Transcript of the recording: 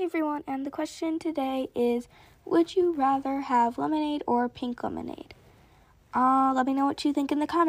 Hey everyone, and the question today is Would you rather have lemonade or pink lemonade? Uh, let me know what you think in the comments.